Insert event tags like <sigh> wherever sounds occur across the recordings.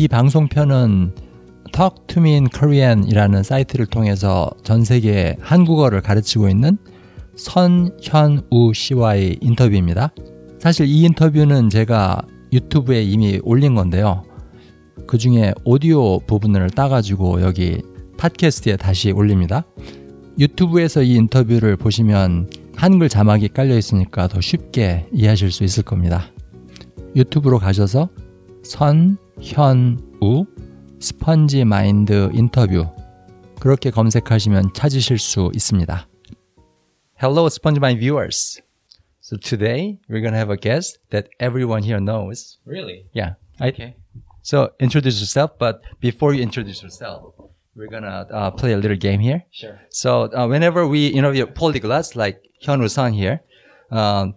이 방송편은 Talk to Me in Korean이라는 사이트를 통해서 전 세계 한국어를 가르치고 있는 선현우 씨와의 인터뷰입니다. 사실 이 인터뷰는 제가 유튜브에 이미 올린 건데요. 그 중에 오디오 부분을 따가지고 여기 팟캐스트에 다시 올립니다. 유튜브에서 이 인터뷰를 보시면 한글 자막이 깔려 있으니까 더 쉽게 이해하실 수 있을 겁니다. 유튜브로 가셔서 선 현우 스펀지 마인드 인터뷰 그렇게 검색하시면 찾으실 수 있습니다. Hello, Sponge Mind viewers. So today we're gonna have a guest that everyone here knows. Really? Yeah. I, Okay. So introduce yourself, but before you introduce yourself, we're gonna uh, play a little game here. Sure. So uh, whenever we interview polyglots like Hyunwoo San here, um,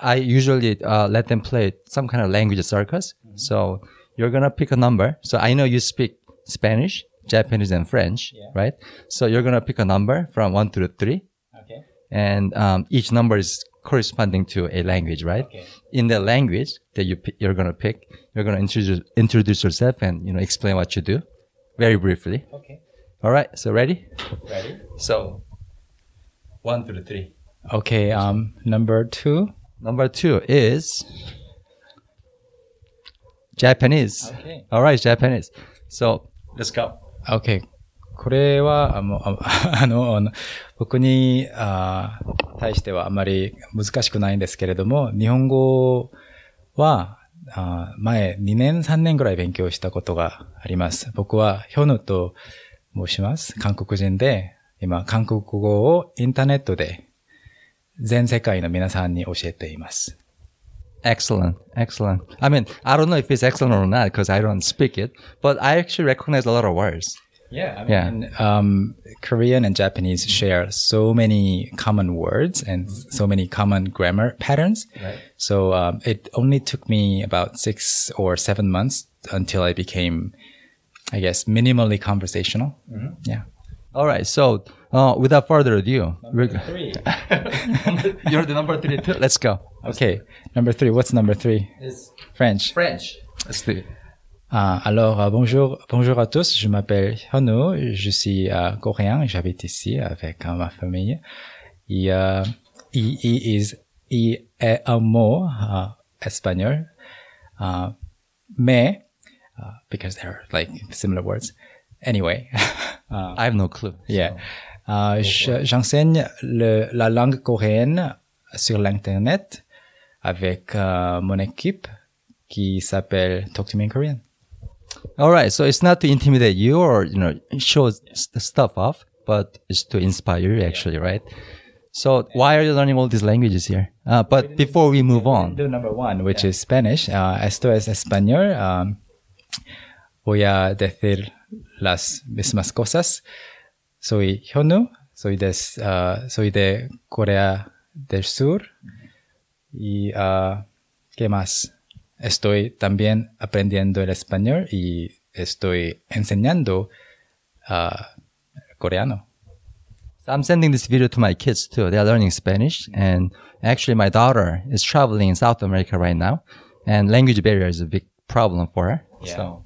I usually uh, let them play some kind of language circus. So you're gonna pick a number. So I know you speak Spanish, Japanese, and French, Yeah. right? So you're gonna pick a number from one to three, Okay. and um, each number is corresponding to a language, right? Okay. In the language that you pi- you're gonna pick, you're gonna introduce introduce yourself and you know explain what you do, very briefly. Okay. All right. So ready? Ready? So one through three. Okay. Um, number two. Number two is Japanese. Okay. All right, Japanese. So let's go. Okay. これは、あの、あ <laughs> あの、あの僕にあ対してはあまり難しくないんですけれども、日本語は、あ前2年3年ぐらい勉強したことがあります。僕はヒョヌと申します。韓国人で、今、韓国語をインターネットで全世界の皆さんに教えています。Excellent, excellent. I mean, I don't know if it's excellent or not because I don't speak it, but I actually recognize a lot of words. Yeah, I Yeah. um, Korean and Japanese share so many common words and so many common grammar patterns. Right. So um, it only took me about six or seven months until I became, I guess, minimally conversational. Yeah. All right. So uh, without further ado, we're, Three. <laughs> you're the number three too. Let's go. Okay. Number three. What's number three? It's French. French. Let's do it. Ah, alors, euh, bonjour, bonjour à tous. Je m'appelle Hyunwoo. Je suis euh, coréen. J'habite ici avec euh, ma famille. Et, euh, il, il is- il est un mot espagnol. Mais, uh, because they're like similar words. Anyway. uh, <laughs> I have no clue. yeah. Euh, je- J'enseigne le- la langue coréenne sur l'Internet avec euh, mon équipe qui s'appelle Talk to Me in Korean. All right. So it's not to intimidate you or you know show stuff off, but it's to inspire you actually, right? So why are you learning all these languages here? Uh, but before we move on, Do number one, which is Spanish. Uh, esto es español. Um, voy a decir las mismas cosas. Soy Hyunwoo. Soy de, uh, soy de Corea del Sur. Y, uh, ¿qué más? Estoy también aprendiendo el español y estoy enseñando uh, coreano. So I'm sending this video to my kids too. They're learning Spanish, and actually, my daughter is traveling in South America right now, and language barrier is a big problem for her. So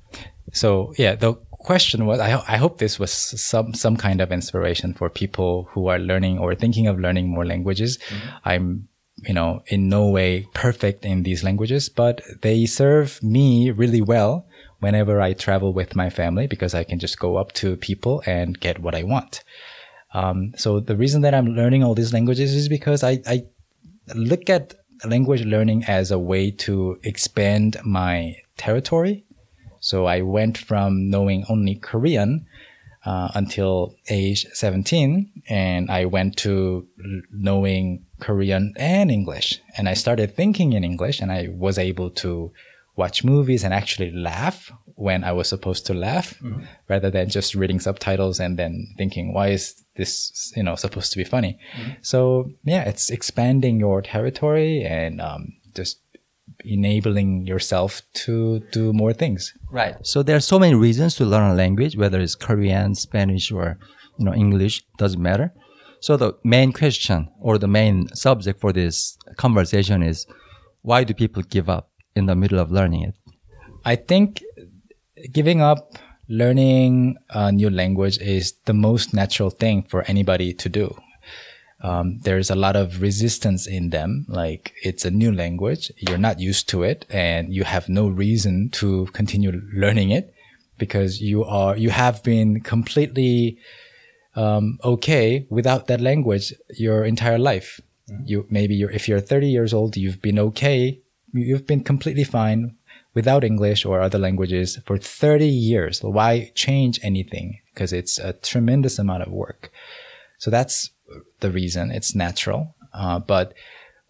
So yeah, the question was, I, ho- I hope this was some, some kind of inspiration for people who are learning or thinking of learning more languages. I'm, you know, in no way perfect in these languages, but they serve me really well whenever I travel with my family because I can just go up to people and get what I want. Um, so the reason that I'm learning all these languages is because I, I look at language learning as a way to expand my territory. So I went from knowing only Korean uh, until age 17, and I went to knowing Korean and English. And I started thinking in English, and I was able to watch movies and actually laugh when I was supposed to laugh, rather than just reading subtitles and then thinking, "Why is this, you know, supposed to be funny?" So yeah, it's expanding your territory and um, just enabling yourself to do more things. right. So there are so many reasons to learn a language, whether it's Korean, Spanish, or you know English. Doesn't matter. So the main question or the main subject for this conversation is why do people give up in the middle of learning it? I think giving up learning a new language is the most natural thing for anybody to do. Um, there's a lot of resistance in them. Like it's a new language. You're not used to it and you have no reason to continue learning it because you are, you have been completely, um, okay without that language your entire life. You, maybe you're, if you're 30 years old, you've been okay. You've been completely fine without English or other languages for 30 years. Why change anything? Because it's a tremendous amount of work. So that's the reason. It's natural. Uh, but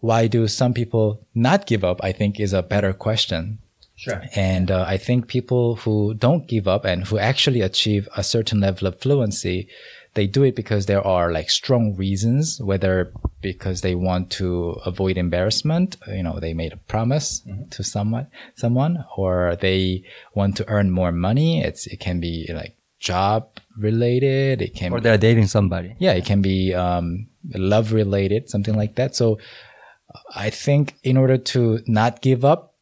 why do some people not give up? I think is a better question. Sure. And uh, I think people who don't give up and who actually achieve a certain level of fluency, they do it because there are like strong reasons, whether because they want to avoid embarrassment, you know, they made a promise to someone, someone, or they want to earn more money. It's, it can be like job related. It can Or they're dating somebody. yeah, it can be um, love related, something like that. So I think in order to not give up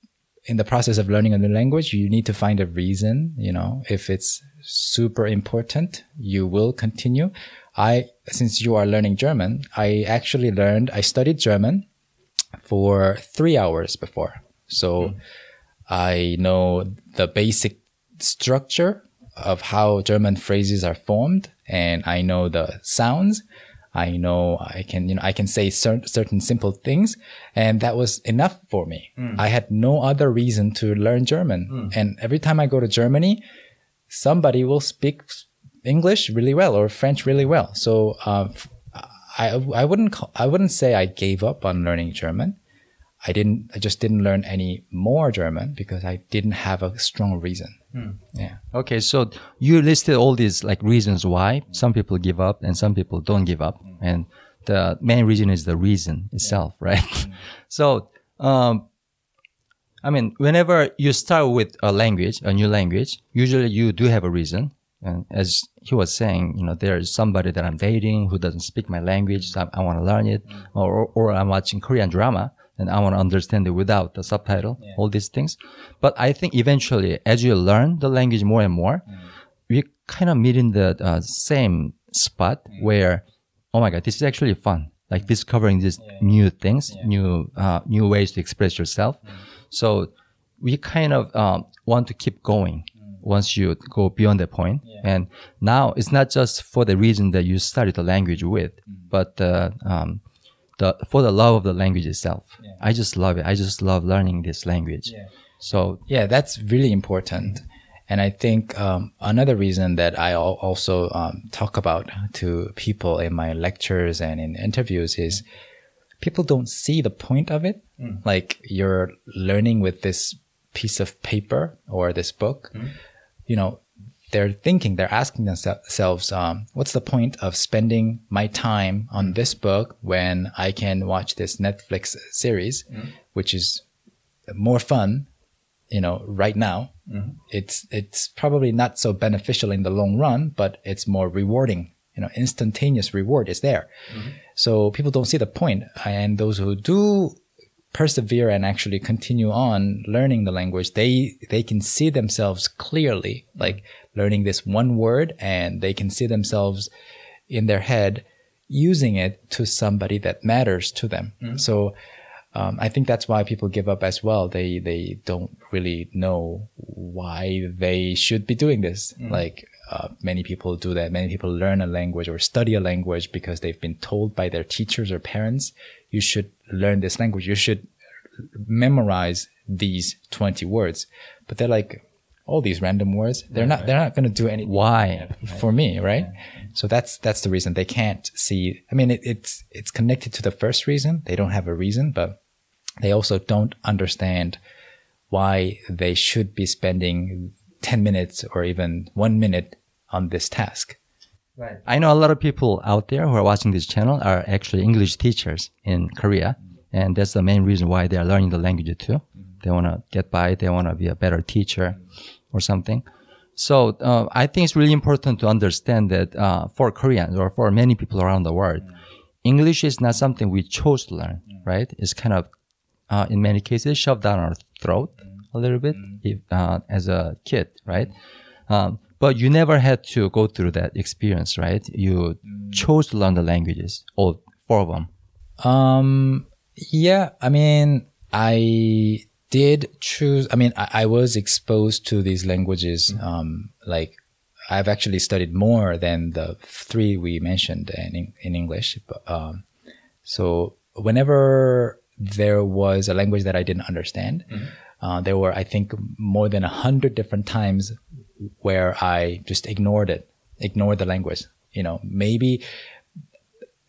in the process of learning a new language, you need to find a reason. You know, if it's super important, you will continue. I, since you are learning German, I actually learned, I studied German for three hours before. So I know the basic structure of how German phrases are formed and I know the sounds. I know I can, you know, I can say cer- certain simple things and that was enough for me. I had no other reason to learn German. And every time I go to Germany, somebody will speak English really well or French really well. So, uh, f- I, I wouldn't, call, I wouldn't say I gave up on learning German. I didn't, I just didn't learn any more German because I didn't have a strong reason. Hmm. Yeah. Okay, so you listed all these like reasons why some people give up and some people don't give up, hmm. and the main reason is the reason itself, <laughs> right? Hmm. so, um, I mean, whenever you start with a language, a new language, usually you do have a reason. And as he was saying, you know, there is somebody that I'm dating who doesn't speak my language, so I, I want to learn it, or, or I'm watching Korean drama and I want to understand it without the subtitle, all these things. But I think eventually, as you learn the language more and more, we kind of meet in the uh, same spot where, oh my God, this is actually fun. Like discovering these new things, new, uh, new ways to express yourself. So we kind of um, want to keep going once you go beyond that point. And now it's not just for the reason that you studied the language with, but uh, um, the for the love of the language itself. I just love it. I just love learning this language. So Yeah, that's really important. And I think um, another reason that I also um, talk about to people in my lectures and in interviews is people don't see the point of it. Like you're learning with this piece of paper or this book, you know, they're thinking, they're asking themselves, um, what's the point of spending my time on mm. this book when I can watch this Netflix series, mm. which is more fun, you know, right now. Mm-hmm. It's, it's probably not so beneficial in the long run, but it's more rewarding. You know, instantaneous reward is there. Mm-hmm. So people don't see the point. And those who do persevere and actually continue on learning the language, they, they can see themselves clearly, like learning this one word and they can see themselves in their head using it to somebody that matters to them. So, um, I think that's why people give up as well. They, they don't really know why they should be doing this. Like, uh, many people do that. Many people learn a language or study a language because they've been told by their teachers or parents, you should learn this language. You should memorize these 20 words. But they're like, all these random words, they're not, they're not going to do any why? for me, right? So that's, that's the reason they can't see. I mean, it, it's, it's connected to the first reason. They don't have a reason, but they also don't understand why they should be spending 10 minutes or even one minute on this task. Right. I know a lot of people out there who are watching this channel are actually English teachers in Korea. And that's the main reason why they are learning the language too. They want to get by. They want to be a better teacher or something. So uh, I think it's really important to understand that uh, for Koreans or for many people around the world, English is not something we chose to learn, right? It's kind of, uh, in many cases, shoved down our throat a little bit if, uh, as a kid, right? Um, but you never had to go through that experience, right? You chose to learn the languages, all four of them. Um, yeah, I mean, I did choose, I mean, I, I was exposed to these languages, um, like I've actually studied more than the three we mentioned in, in English. But, um, so whenever there was a language that I didn't understand, uh, there were, I think, more than a hundred different times where I just ignored it, ignored the language. You know, maybe.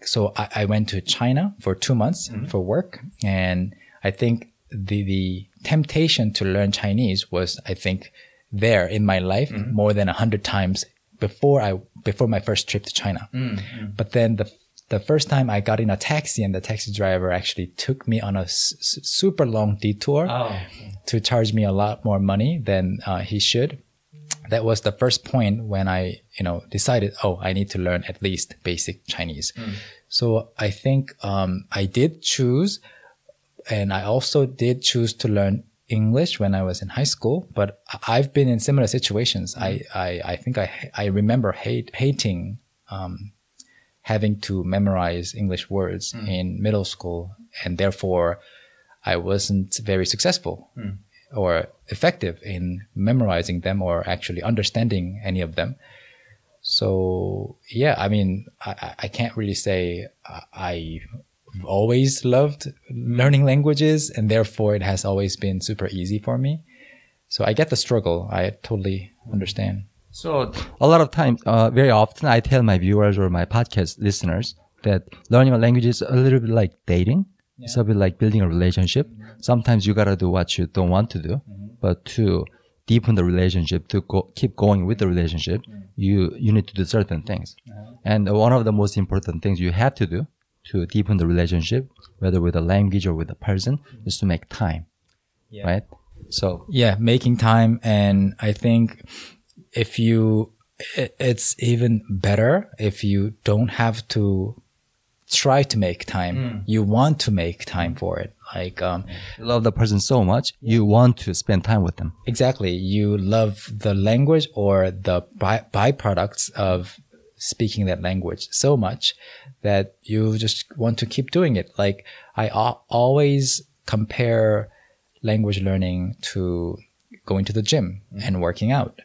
So I, I went to China for two months mm-hmm. for work, and I think the the temptation to learn Chinese was, I think, there in my life mm-hmm. more than a hundred times before I before my first trip to China. Mm-hmm. But then the the first time I got in a taxi and the taxi driver actually took me on a s- super long detour oh. to charge me a lot more money than uh, he should. That was the first point when I, you know, decided, oh, I need to learn at least basic Chinese. So I think um, I did choose, and I also did choose to learn English when I was in high school. But I've been in similar situations. I, I, I think I, I remember hate, hating um, having to memorize English words in middle school, and therefore I wasn't very successful or effective in memorizing them or actually understanding any of them. So yeah, I mean, I, I- can't really say I- I've always loved learning languages, and therefore it has always been super easy for me. So I get the struggle. I totally understand. So a lot of times, uh, very often, I tell my viewers or my podcast listeners that learning a language is a little bit like dating. It's a bit like building a relationship. Mm-hmm. Sometimes you gotta do what you don't want to do, mm-hmm. but to deepen the relationship, to go, keep going with the relationship, mm-hmm. you you need to do certain things. Uh-huh. And one of the most important things you have to do to deepen the relationship, whether with a language or with a person, is to make time. Right. So yeah making time and i think if you it's even better if you don't have to try to make time. Hmm. You want to make time for it. Like um you love the person so much, you want to spend time with them. exactly. You love the language or the by- byproducts of speaking that language so much that you just want to keep doing it. Like i always compare language learning to going to the gym hmm. and working out.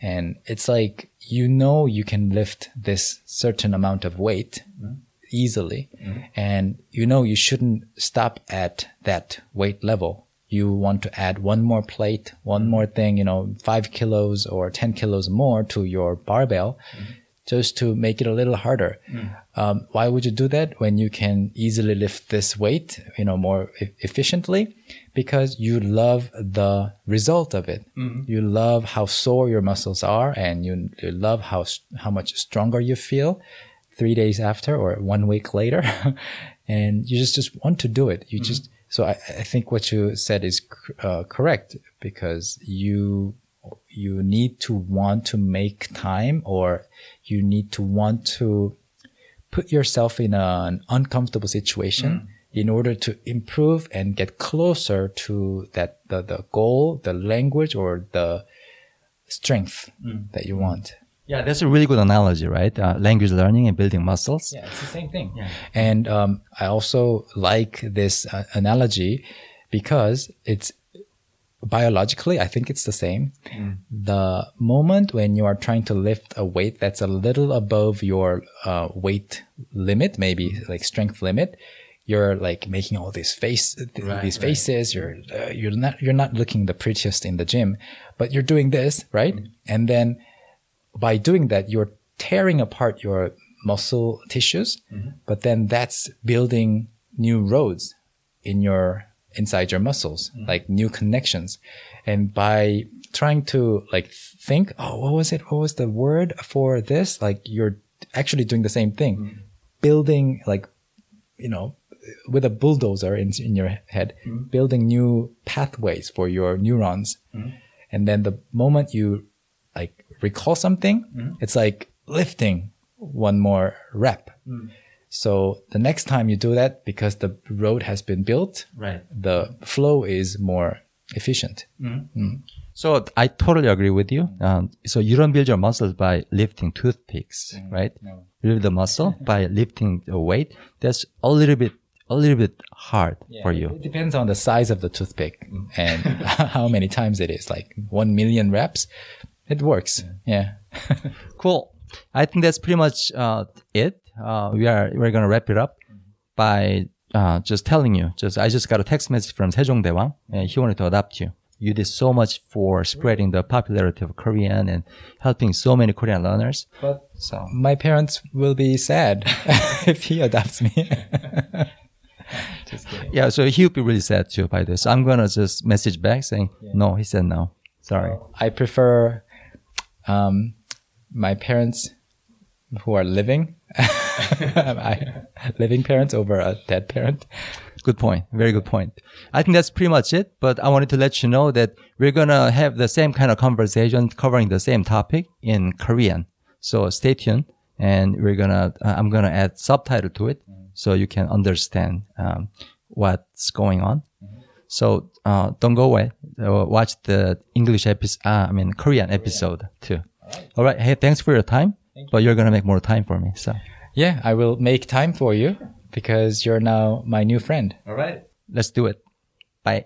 And it's like you know you can lift this certain amount of weight hmm. Easily. Mm-hmm. And you know you shouldn't stop at that weight level. You want to add one more plate one mm-hmm. more thing you know five kilos or 10 kilos more to your barbell mm-hmm. just to make it a little harder. Mm. Um, why would you do that when you can easily lift this weight you know more e- efficiently? Because you love the result of it. You love how sore your muscles are and you, you love how how much stronger you feel three days after or one week later. <laughs> And you just just want to do it. You mm-hmm. just so I, I think what you said is uh, correct because you you need to want to make time or you need to want to put yourself in an uncomfortable situation mm. in order to improve and get closer to that the, the goal the language or the strength mm. that you want Yeah, that's a really good analogy, right? Uh, language learning and building muscles. yeah, it's the same thing. And um, I also like this uh, analogy because it's biologically, I think it's the same. The moment when you are trying to lift a weight that's a little above your uh, weight limit, maybe like strength limit, you're like making all these face these faces. You're uh, you're not you're not looking the prettiest in the gym, but you're doing this right, and then by doing that, you're tearing apart your muscle tissues, mm-hmm. but then that's building new roads in your inside your muscles, mm-hmm. like new connections. And by trying to like think, oh, what was it? What was the word for this? Like you're actually doing the same thing, mm-hmm. building like, you know, with a bulldozer in, in your head, building new pathways for your neurons. And then the moment you like recall something, mm-hmm. it's like lifting one more rep. Mm. So the next time you do that, because the road has been built, Right. the flow is more efficient. Mm-hmm. Mm. So I totally agree with you. Um, so you don't build your muscles by lifting toothpicks, mm. right? no. You build the muscle <laughs> by lifting the weight. That's a little bit, a little bit hard for you. It depends on the size of the toothpick and <laughs> how many times it is. Like one million reps, it works. Yeah. <laughs> Cool. I think that's pretty much uh, it. Uh, we are we're gonna wrap it up by uh, just telling you. Just I just got a text message from Sejong Daewang, and he wanted to adopt you. You did so much for spreading the popularity of Korean and helping so many Korean learners. But So my parents will be sad <laughs> if he adopts me. <laughs> Yeah, so he'll be really sad too by this. So I'm gonna just message back saying no. He said no. Sorry. I prefer um, my parents who are living, <laughs> living parents over a dead parent. Good point. Very good point. I think that's pretty much it. But I wanted to let you know that we're to have the same kind of conversation covering the same topic in Korean. So stay tuned and we're to, uh, I'm to add subtitle to it so you can understand um, what's going on. So uh, don't go away. Uh, watch the English episode, uh, I mean, Korean episode too. All right. Hey, thanks for your time. But you're going to make more time for me. So Yeah, I will make time for you because you're now my new friend. all right. let's do it. Bye.